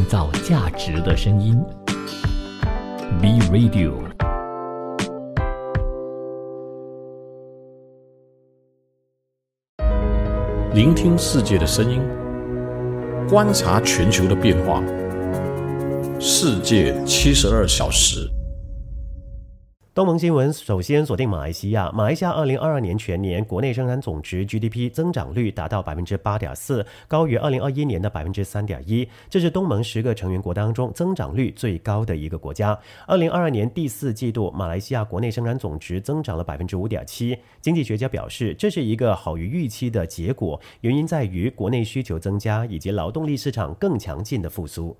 创造价值的声音。B Radio。聆听世界的声音，观察全球的变化。世界七十二小时。东盟新闻首先锁定马来西亚。马来西亚二零二二年全年国内生产总值 GDP 增长率达到百分之八点四，高于二零二一年的百分之三点一。这是东盟十个成员国当中增长率最高的一个国家。二零二二年第四季度，马来西亚国内生产总值增长了百分之五点七。经济学家表示，这是一个好于预期的结果，原因在于国内需求增加以及劳动力市场更强劲的复苏。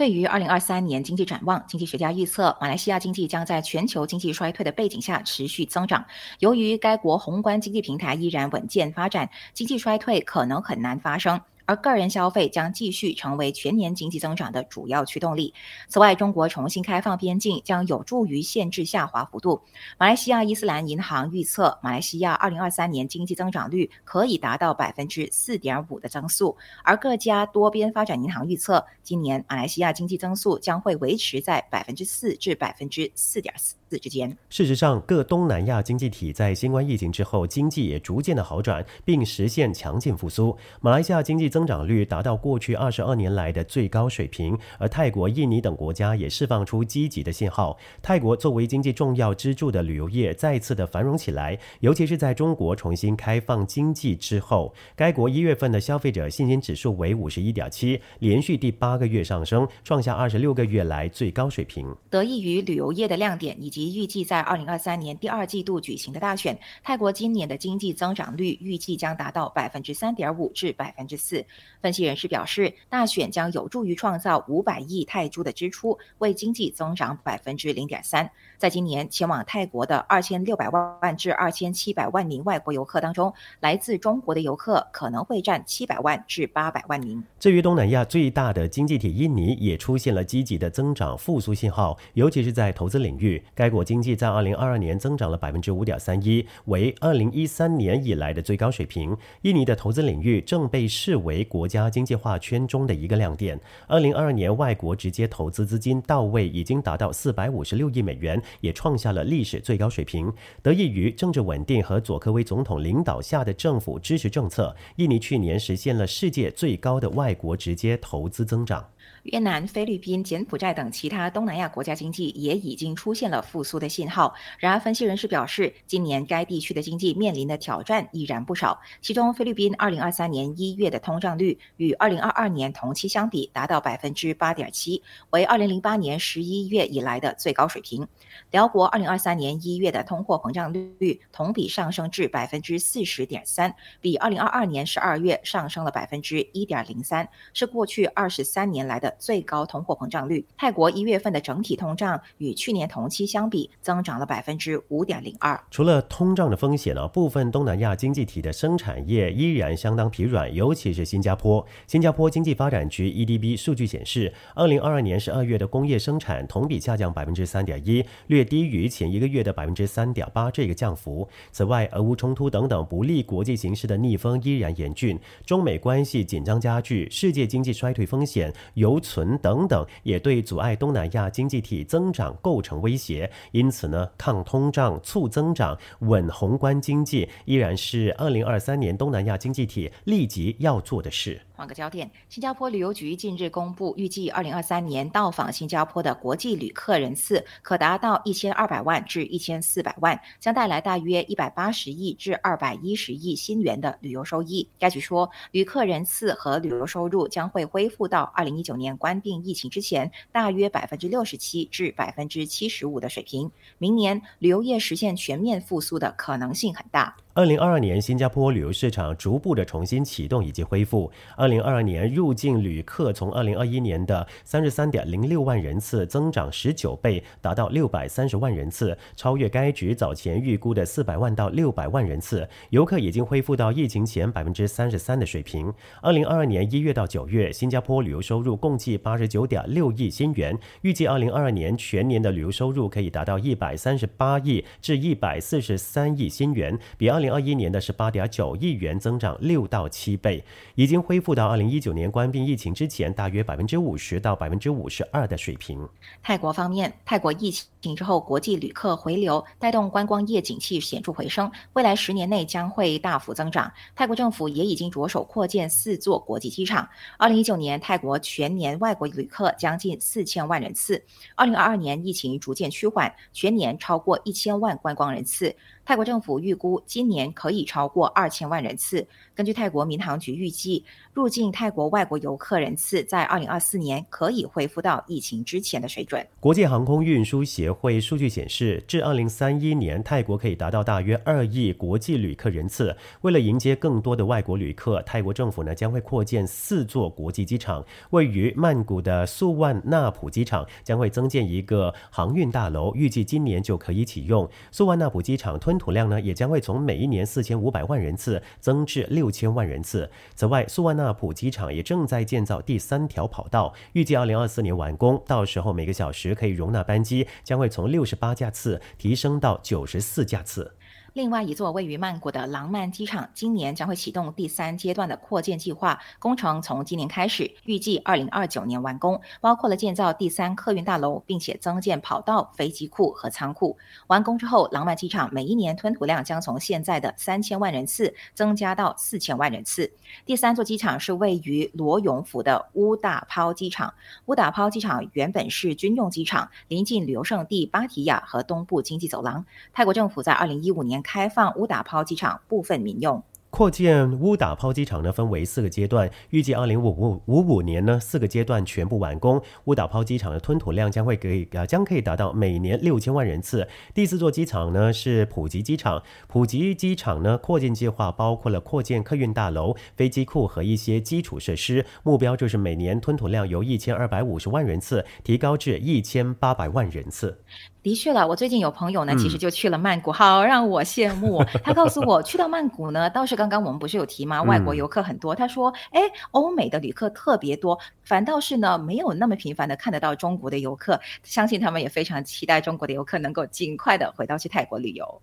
对于二零二三年经济展望，经济学家预测，马来西亚经济将在全球经济衰退的背景下持续增长。由于该国宏观经济平台依然稳健发展，经济衰退可能很难发生。而个人消费将继续成为全年经济增长的主要驱动力。此外，中国重新开放边境将有助于限制下滑幅度。马来西亚伊斯兰银行预测，马来西亚二零二三年经济增长率可以达到百分之四点五的增速。而各家多边发展银行预测，今年马来西亚经济增速将会维持在百分之四至百分之四点四。之间，事实上，各东南亚经济体在新冠疫情之后，经济也逐渐的好转，并实现强劲复苏。马来西亚经济增长率达到过去二十二年来的最高水平，而泰国、印尼等国家也释放出积极的信号。泰国作为经济重要支柱的旅游业再次的繁荣起来，尤其是在中国重新开放经济之后，该国一月份的消费者信心指数为五十一点七，连续第八个月上升，创下二十六个月来最高水平。得益于旅游业的亮点以及及预计在二零二三年第二季度举行的大选，泰国今年的经济增长率预计将达到百分之三点五至百分之四。分析人士表示，大选将有助于创造五百亿泰铢的支出，为经济增长百分之零点三。在今年前往泰国的二千六百万至二千七百万名外国游客当中，来自中国的游客可能会占七百万至八百万名。至于东南亚最大的经济体印尼，也出现了积极的增长复苏信号，尤其是在投资领域，该。国经济在二零二二年增长了百分之五点三一，为二零一三年以来的最高水平。印尼的投资领域正被视为国家经济化圈中的一个亮点。二零二二年外国直接投资资金到位已经达到四百五十六亿美元，也创下了历史最高水平。得益于政治稳定和佐科威总统领导下的政府支持政策，印尼去年实现了世界最高的外国直接投资增长。越南、菲律宾、柬埔寨等其他东南亚国家经济也已经出现了复复苏的信号。然而，分析人士表示，今年该地区的经济面临的挑战依然不少。其中，菲律宾2023年一月的通胀率与2022年同期相比达到百分之八点七，为2008年11月以来的最高水平。辽国2023年一月的通货膨胀率同比上升至百分之四十点三，比2022年12月上升了百分之一点零三，是过去二十三年来的。最高通货膨胀率，泰国一月份的整体通胀与去年同期相比增长了百分之五点零二。除了通胀的风险呢，部分东南亚经济体的生产业依然相当疲软，尤其是新加坡。新加坡经济发展局 EDB 数据显示，二零二二年十二月的工业生产同比下降百分之三点一，略低于前一个月的百分之三点八这个降幅。此外，俄乌冲突等等不利国际形势的逆风依然严峻，中美关系紧张加剧，世界经济衰退风险犹存等等也对阻碍东南亚经济体增长构成威胁，因此呢，抗通胀、促增长、稳宏观经济依然是二零二三年东南亚经济体立即要做的事。换个焦点，新加坡旅游局近日公布，预计二零二三年到访新加坡的国际旅客人次可达到一千二百万至一千四百万，将带来大约一百八十亿至二百一十亿新元的旅游收益。该局说，旅客人次和旅游收入将会恢复到二零一九年关闭疫情之前大约百分之六十七至百分之七十五的水平。明年旅游业实现全面复苏的可能性很大。二零二二年，新加坡旅游市场逐步的重新启动以及恢复。二零二二年入境旅客从二零二一年的三十三点零六万人次增长十九倍，达到六百三十万人次，超越该局早前预估的四百万到六百万人次。游客已经恢复到疫情前百分之三十三的水平。二零二二年一月到九月，新加坡旅游收入共计八十九点六亿新元，预计二零二二年全年的旅游收入可以达到一百三十八亿至一百四十三亿新元，比二。二零二一年的十八点九亿元，增长六到七倍，已经恢复到二零一九年关闭疫情之前大约百分之五十到百分之五十二的水平。泰国方面，泰国疫情之后，国际旅客回流带动观光业景气显著回升，未来十年内将会大幅增长。泰国政府也已经着手扩建四座国际机场。二零一九年，泰国全年外国旅客将近四千万人次。二零二二年，疫情逐渐趋缓，全年超过一千万观光人次。泰国政府预估今年可以超过二千万人次。根据泰国民航局预计，入境泰国外国游客人次在二零二四年可以恢复到疫情之前的水准。国际航空运输协会数据显示，至二零三一年，泰国可以达到大约二亿国际旅客人次。为了迎接更多的外国旅客，泰国政府呢将会扩建四座国际机场。位于曼谷的素万纳普机场将会增建一个航运大楼，预计今年就可以启用。素万纳普机场吞土量呢，也将会从每一年四千五百万人次增至六千万人次。此外，素万纳普机场也正在建造第三条跑道，预计二零二四年完工，到时候每个小时可以容纳班机将会从六十八架次提升到九十四架次。另外一座位于曼谷的廊曼机场，今年将会启动第三阶段的扩建计划，工程从今年开始，预计二零二九年完工，包括了建造第三客运大楼，并且增建跑道、飞机库和仓库。完工之后，廊曼机场每一年吞吐量将从现在的三千万人次增加到四千万人次。第三座机场是位于罗永府的乌打抛机场，乌打抛机场原本是军用机场，临近旅游胜地芭提雅和东部经济走廊。泰国政府在二零一五年。开放乌打抛机场部分民用。扩建乌打抛机场呢，分为四个阶段，预计二零五五五五年呢，四个阶段全部完工。乌打抛机场的吞吐量将会给啊，将可以达到每年六千万人次。第四座机场呢是普吉机场，普吉机场呢扩建计划包括了扩建客运大楼、飞机库和一些基础设施，目标就是每年吞吐量由一千二百五十万人次提高至一千八百万人次。的确了，我最近有朋友呢，其实就去了曼谷，好让我羡慕。他告诉我，去到曼谷呢，倒是刚刚我们不是有提吗？外国游客很多。他说，哎，欧美的旅客特别多，反倒是呢，没有那么频繁的看得到中国的游客。相信他们也非常期待中国的游客能够尽快的回到去泰国旅游。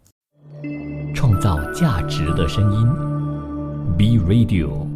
创造价值的声音，B Radio。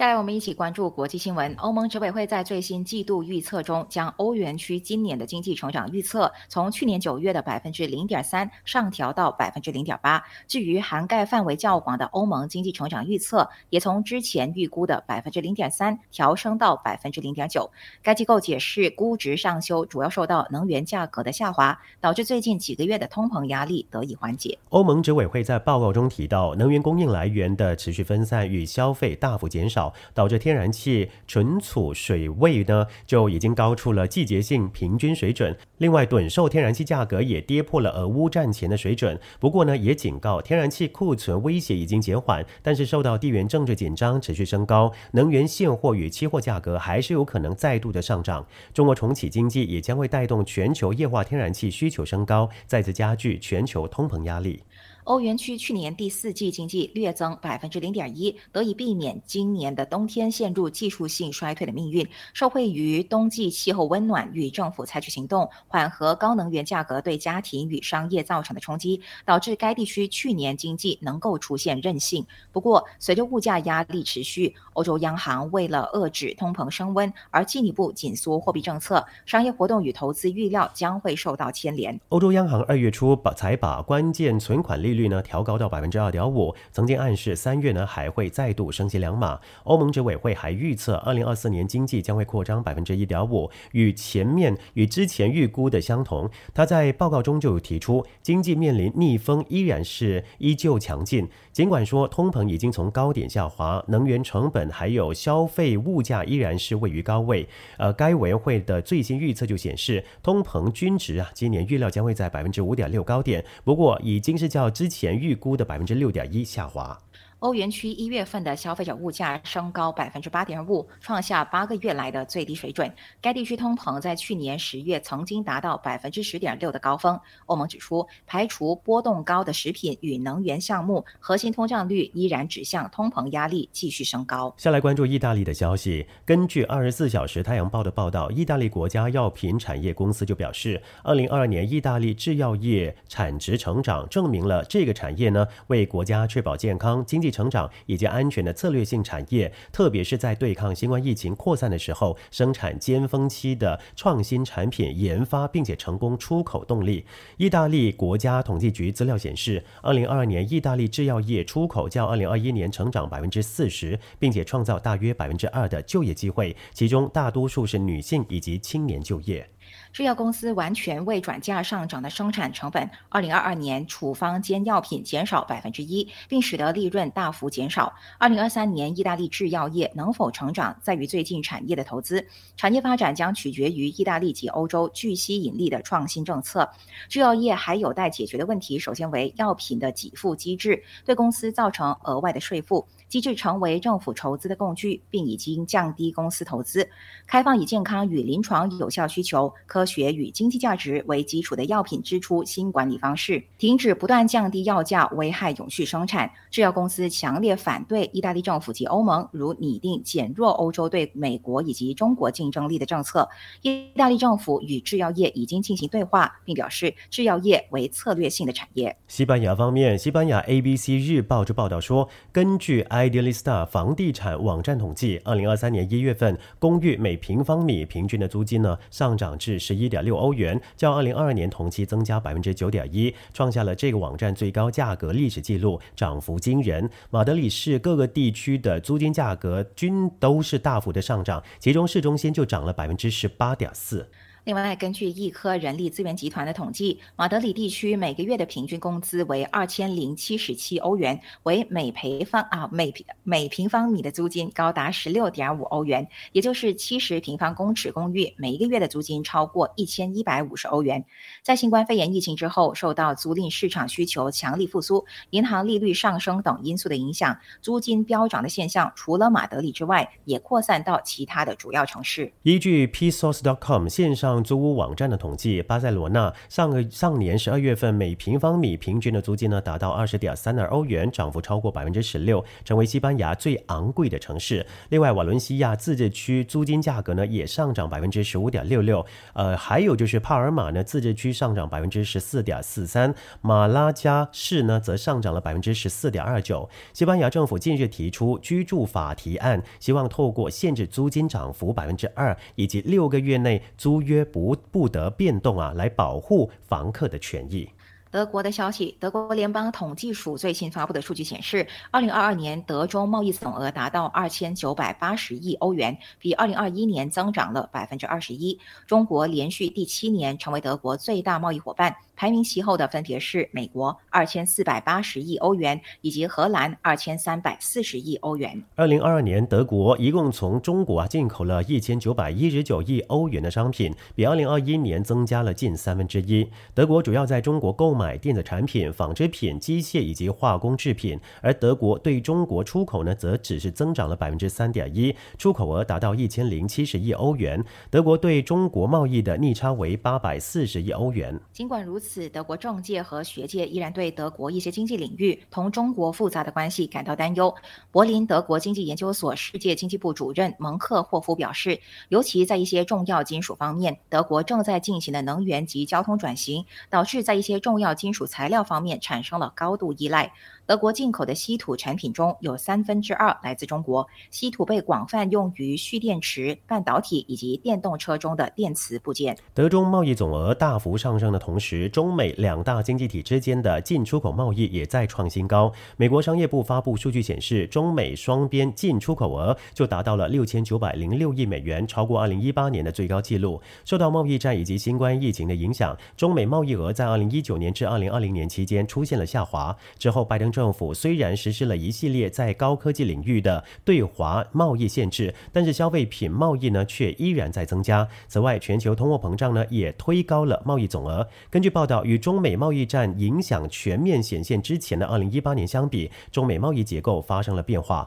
下来，我们一起关注国际新闻。欧盟执委会在最新季度预测中，将欧元区今年的经济成长预测从去年九月的百分之零点三上调到百分之零点八。至于涵盖范围较广的欧盟经济成长预测，也从之前预估的百分之零点三调升到百分之零点九。该机构解释，估值上修主要受到能源价格的下滑，导致最近几个月的通膨压力得以缓解。欧盟执委会在报告中提到，能源供应来源的持续分散与消费大幅减少。导致天然气存储水位呢就已经高出了季节性平均水准。另外，趸售天然气价格也跌破了俄乌战前的水准。不过呢，也警告天然气库存威胁已经减缓，但是受到地缘政治紧张持续升高，能源现货与期货价格还是有可能再度的上涨。中国重启经济也将会带动全球液化天然气需求升高，再次加剧全球通膨压力。欧元区去年第四季经济略增百分之零点一，得以避免今年的冬天陷入技术性衰退的命运。受惠于冬季气候温暖与政府采取行动，缓和高能源价格对家庭与商业造成的冲击，导致该地区去年经济能够出现韧性。不过，随着物价压力持续，欧洲央行为了遏制通膨升温而进一步紧缩货币政策，商业活动与投资预料将会受到牵连。欧洲央行二月初把才把关键存款利率。率呢调高到百分之二点五，曾经暗示三月呢还会再度升息两码。欧盟执委会还预测，二零二四年经济将会扩张百分之一点五，与前面与之前预估的相同。他在报告中就提出，经济面临逆风依然是依旧强劲。尽管说通膨已经从高点下滑，能源成本还有消费物价依然是位于高位。呃，该委员会的最新预测就显示，通膨均值啊，今年预料将会在百分之五点六高点。不过已经是较之前预估的百分之六点一下滑。欧元区一月份的消费者物价升高百分之八点五，创下八个月来的最低水准。该地区通膨在去年十月曾经达到百分之十点六的高峰。欧盟指出，排除波动高的食品与能源项目，核心通胀率依然指向通膨压力继续升高。下来关注意大利的消息。根据《二十四小时太阳报》的报道，意大利国家药品产业公司就表示，二零二二年意大利制药业产值成长，证明了这个产业呢为国家确保健康、经济成长以及安全的策略性产业，特别是在对抗新冠疫情扩散的时候，生产尖峰期的创新产品研发，并且成功出口动力。意大利国家统计局资料显示，二零二二年意大利制药业出口较二零二一年成长百分之四十，并且创造大约百分之二的就业机会，其中大多数是女性以及青年就业。制药公司完全未转嫁上涨的生产成本。二零二二年处方间药品减少百分之一，并使得利润大幅减少。二零二三年意大利制药业能否成长，在于最近产业的投资。产业发展将取决于意大利及欧洲具吸引力的创新政策。制药业还有待解决的问题，首先为药品的给付机制对公司造成额外的税负。机制成为政府筹资的工具，并已经降低公司投资。开放以健康与临床有效需求、科学与经济价值为基础的药品支出新管理方式，停止不断降低药价，危害永续生产。制药公司强烈反对意大利政府及欧盟如拟定减弱欧洲对美国以及中国竞争力的政策。意大利政府与制药业已经进行对话，并表示制药业为策略性的产业。西班牙方面，西班牙 ABC 日报就报道说，根据 Idealista 房地产网站统计，二零二三年一月份公寓每平方米平均的租金呢上涨至十一点六欧元，较二零二二年同期增加百分之九点一，创下了这个网站最高价格历史记录，涨幅惊人。马德里市各个地区的租金价格均都是大幅的上涨，其中市中心就涨了百分之十八点四。另外，根据易科人力资源集团的统计，马德里地区每个月的平均工资为二千零七十七欧元，为每平方啊每平每平方米的租金高达十六点五欧元，也就是七十平方公尺公寓每一个月的租金超过一千一百五十欧元。在新冠肺炎疫情之后，受到租赁市场需求强力复苏、银行利率上升等因素的影响，租金飙涨的现象除了马德里之外，也扩散到其他的主要城市。依据 PSource.com 线上。租屋网站的统计，巴塞罗那上个上年十二月份每平方米平均的租金呢达到二十点三二欧元，涨幅超过百分之十六，成为西班牙最昂贵的城市。另外，瓦伦西亚自治区租金价格呢也上涨百分之十五点六六。呃，还有就是帕尔马呢自治区上涨百分之十四点四三，马拉加市呢则上涨了百分之十四点二九。西班牙政府近日提出居住法提案，希望透过限制租金涨幅百分之二，以及六个月内租约。不不得变动啊，来保护房客的权益。德国的消息，德国联邦统计署最新发布的数据显示，二零二二年德中贸易总额达到二千九百八十亿欧元，比二零二一年增长了百分之二十一。中国连续第七年成为德国最大贸易伙伴。排名其后的分别是美国二千四百八十亿欧元，以及荷兰二千三百四十亿欧元。二零二二年，德国一共从中国啊进口了一千九百一十九亿欧元的商品，比二零二一年增加了近三分之一。德国主要在中国购买电子产品、纺织品、机械以及化工制品，而德国对中国出口呢，则只是增长了百分之三点一，出口额达到一千零七十亿欧元。德国对中国贸易的逆差为八百四十亿欧元。尽管如此。此，德国政界和学界依然对德国一些经济领域同中国复杂的关系感到担忧。柏林德国经济研究所世界经济部主任蒙克霍夫表示，尤其在一些重要金属方面，德国正在进行的能源及交通转型，导致在一些重要金属材料方面产生了高度依赖。德国进口的稀土产品中有三分之二来自中国。稀土被广泛用于蓄电池、半导体以及电动车中的电磁部件。德中贸易总额大幅上升的同时，中美两大经济体之间的进出口贸易也在创新高。美国商业部发布数据显示，中美双边进出口额就达到了六千九百零六亿美元，超过二零一八年的最高纪录。受到贸易战以及新冠疫情的影响，中美贸易额在二零一九年至二零二零年期间出现了下滑。之后，拜登政政府虽然实施了一系列在高科技领域的对华贸易限制，但是消费品贸易呢却依然在增加。此外，全球通货膨胀呢也推高了贸易总额。根据报道，与中美贸易战影响全面显现之前的二零一八年相比，中美贸易结构发生了变化。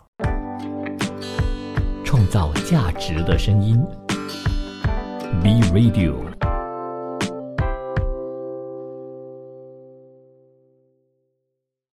创造价值的声音，B Radio。